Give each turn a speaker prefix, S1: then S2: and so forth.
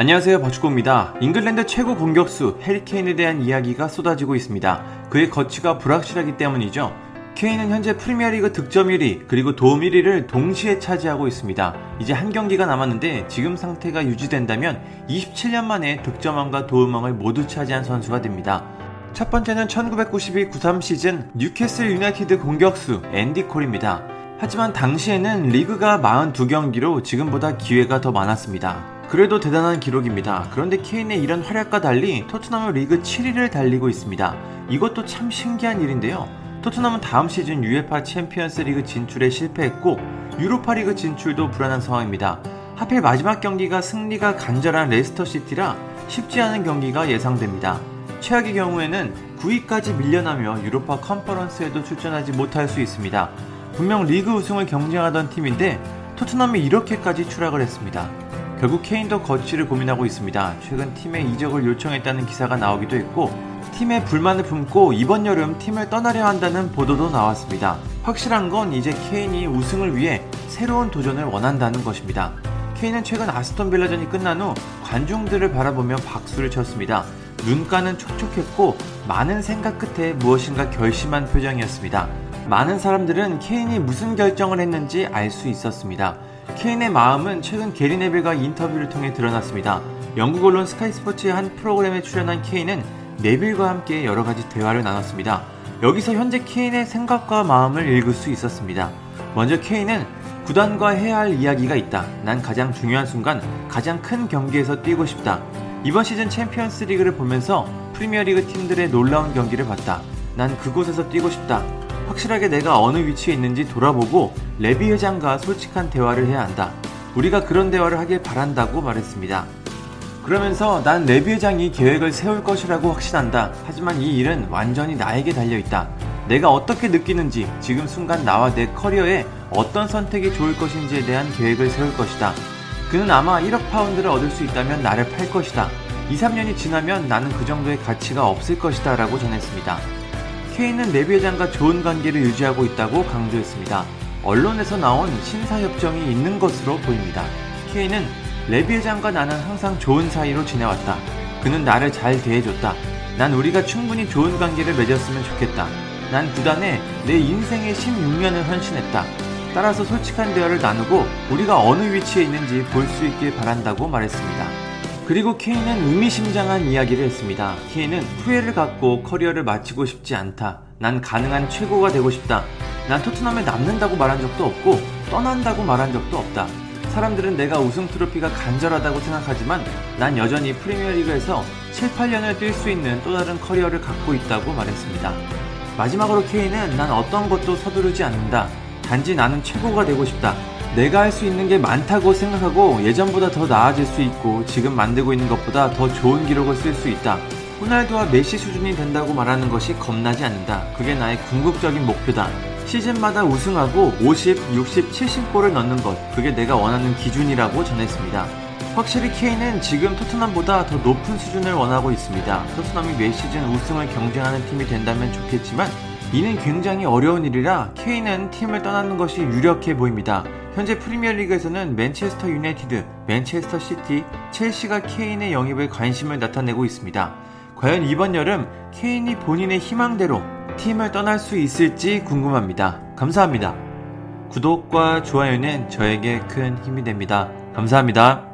S1: 안녕하세요 버축구입니다. 잉글랜드 최고 공격수 해리 케인에 대한 이야기가 쏟아지고 있습니다. 그의 거치가 불확실하기 때문이죠. 케인은 현재 프리미어리그 득점 1위 그리고 도움 1위를 동시에 차지하고 있습니다. 이제 한 경기가 남았는데 지금 상태가 유지된다면 27년 만에 득점왕과 도움왕을 모두 차지한 선수가 됩니다. 첫 번째는 1992-93 시즌 뉴캐슬 유나이티드 공격수 앤디 콜입니다. 하지만 당시에는 리그가 42경기로 지금보다 기회가 더 많았습니다. 그래도 대단한 기록입니다. 그런데 케인의 이런 활약과 달리 토트넘은 리그 7위를 달리고 있습니다. 이것도 참 신기한 일인데요. 토트넘은 다음 시즌 UEFA 챔피언스 리그 진출에 실패했고 유로파 리그 진출도 불안한 상황입니다. 하필 마지막 경기가 승리가 간절한 레스터 시티라 쉽지 않은 경기가 예상됩니다. 최악의 경우에는 9위까지 밀려나며 유로파 컨퍼런스에도 출전하지 못할 수 있습니다. 분명 리그 우승을 경쟁하던 팀인데 토트넘이 이렇게까지 추락을 했습니다. 결국 케인도 거취를 고민하고 있습니다. 최근 팀에 이적을 요청했다는 기사가 나오기도 했고 팀에 불만을 품고 이번 여름 팀을 떠나려 한다는 보도도 나왔습니다. 확실한 건 이제 케인이 우승을 위해 새로운 도전을 원한다는 것입니다. 케인은 최근 아스톤 빌라전이 끝난 후 관중들을 바라보며 박수를 쳤습니다. 눈가는 촉촉했고 많은 생각 끝에 무엇인가 결심한 표정이었습니다. 많은 사람들은 케인이 무슨 결정을 했는지 알 수 있었습니다. 케인의 마음은 최근 게리 네빌과 인터뷰를 통해 드러났습니다. 영국 언론 스카이 스포츠의 한 프로그램에 출연한 케인은 네빌과 함께 여러 가지 대화를 나눴습니다. 여기서 현재 케인의 생각과 마음을 읽을 수 있었습니다. 먼저 케인은 구단과 해야 할 이야기가 있다. 난 가장 중요한 순간, 가장 큰 경기에서 뛰고 싶다. 이번 시즌 챔피언스 리그를 보면서 프리미어리그 팀들의 놀라운 경기를 봤다. 난 그곳에서 뛰고 싶다. 확실하게 내가 어느 위치에 있는지 돌아보고 레비 회장과 솔직한 대화를 해야 한다. 우리가 그런 대화를 하길 바란다고 말했습니다. 그러면서 난 레비 회장이 계획을 세울 것이라고 확신한다. 하지만 이 일은 완전히 나에게 달려있다. 내가 어떻게 느끼는지 지금 순간 나와 내 커리어에 어떤 선택이 좋을 것인지에 대한 계획을 세울 것이다. 그는 아마 1억 파운드를 얻을 수 있다면 나를 팔 것이다. 2, 3년이 지나면 나는 그 정도의 가치가 없을 것이다 라고 전했습니다. 케인은 레비 회장과 좋은 관계를 유지하고 있다고 강조했습니다. 언론에서 나온 신사협정이 있는 것으로 보입니다. 케인은 레비 회장과 나는 항상 좋은 사이로 지내왔다. 그는 나를 잘 대해줬다. 난 우리가 충분히 좋은 관계를 맺었으면 좋겠다. 난 구단에 내 인생의 16년을 헌신했다. 따라서 솔직한 대화를 나누고 우리가 어느 위치에 있는지 볼 수 있길 바란다고 말했습니다. 그리고 케인은 의미심장한 이야기를 했습니다. 케인은 후회를 갖고 커리어를 마치고 싶지 않다. 난 가능한 최고가 되고 싶다. 난 토트넘에 남는다고 말한 적도 없고 떠난다고 말한 적도 없다. 사람들은 내가 우승 트로피가 간절하다고 생각하지만 난 여전히 프리미어리그에서 7, 8년을 뛸 수 있는 또 다른 커리어를 갖고 있다고 말했습니다. 마지막으로 케인은 난 어떤 것도 서두르지 않는다. 단지 나는 최고가 되고 싶다. 내가 할 수 있는 게 많다고 생각하고 예전보다 더 나아질 수 있고 지금 만들고 있는 것보다 더 좋은 기록을 쓸 수 있다. 호날두와 메시 수준이 된다고 말하는 것이 겁나지 않는다. 그게 나의 궁극적인 목표다. 시즌마다 우승하고 50, 60, 70골을 넣는 것. 그게 내가 원하는 기준이라고 전했습니다. 확실히 케인은 지금 토트넘보다 더 높은 수준을 원하고 있습니다. 토트넘이 매 시즌 우승을 경쟁하는 팀이 된다면 좋겠지만 이는 굉장히 어려운 일이라 케인은 팀을 떠나는 것이 유력해 보입니다. 현재 프리미어리그에서는 맨체스터 유나이티드, 맨체스터 시티, 첼시가 케인의 영입에 관심을 나타내고 있습니다. 과연 이번 여름 케인이 본인의 희망대로 팀을 떠날 수 있을지 궁금합니다. 감사합니다. 구독과 좋아요는 저에게 큰 힘이 됩니다. 감사합니다.